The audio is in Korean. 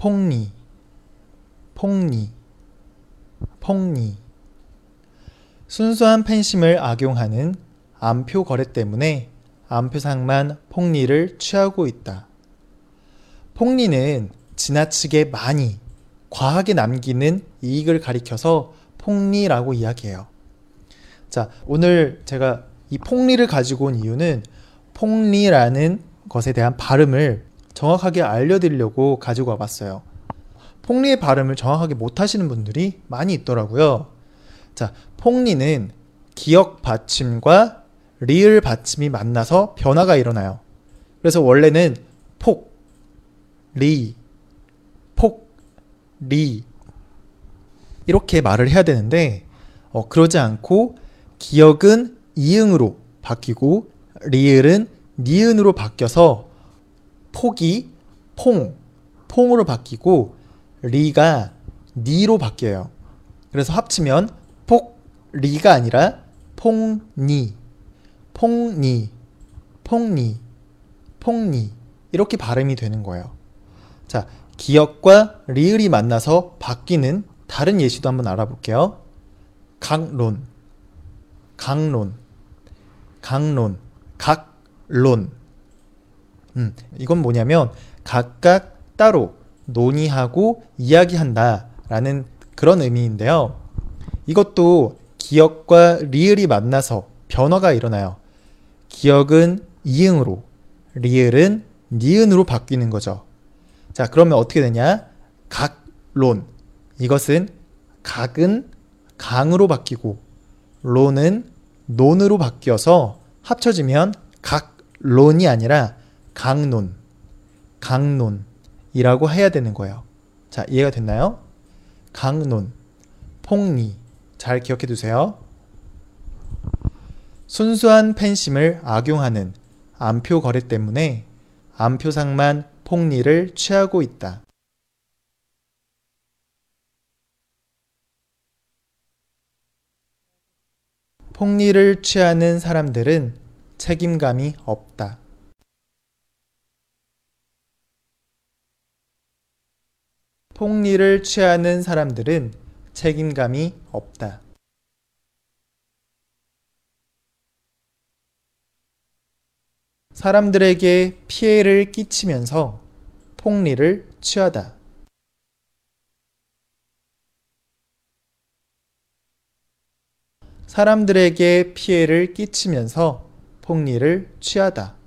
폭리, 폭리, 폭리. 순수한 팬심을 악용하는 암표 거래 때문에 암표상만 폭리를 취하고 있다. 폭리는 지나치게 많이, 과하게 남기는 이익을 가리켜서 폭리라고 이야기해요. 자, 오늘 제가 이 폭리를 가지고 온 이유는 폭리라는 것에 대한 발음을 정확하게 알려드리려고 가지고 와봤어요. 폭리의 발음을 정확하게 못하시는 분들이 많이 있더라고요. 자, 폭리는 기억 받침과 리을 받침이 만나서 변화가 일어나요. 그래서 원래는 폭, 리, 폭, 리 이렇게 말을 해야 되는데 어, 그러지 않고 기억은 이응으로 바뀌고 리을은 니은으로 바뀌어서 폭이 퐁, 퐁으로 바뀌고 리가 니로 바뀌어요. 그래서 합치면 폭, 리가 아니라 퐁니, 퐁니, 퐁니, 퐁니 이렇게 발음이 되는 거예요. 자, 기억과 리을이 만나서 바뀌는 다른 예시도 한번 알아볼게요. 강론, 강론, 강론, 각론. 음, 이건 뭐냐면 각각 따로 논의하고 이야기한다라는 그런 의미인데요. 이것도 기억과 리을이 만나서 변화가 일어나요. 기억은 이응으로, 리을은 니은으로 바뀌는 거죠. 자, 그러면 어떻게 되냐? 각론. 이것은 각은 강으로 바뀌고 론은 논으로 바뀌어서 합쳐지면 각론이 아니라 강론, 강론이라고 해야 되는 거예요. 자, 이해가 됐나요? 강론, 폭리. 잘 기억해 두세요. 순수한 팬심을 악용하는 암표 거래 때문에 암표상만 폭리를 취하고 있다. 폭리를 취하는 사람들은 책임감이 없다. 폭리를 취하는 사람들은 책임감이 없다. 사람들에게 피해를 끼치면서 폭리를 취하다. 사람들에게 피해를 끼치면서 폭리를 취하다.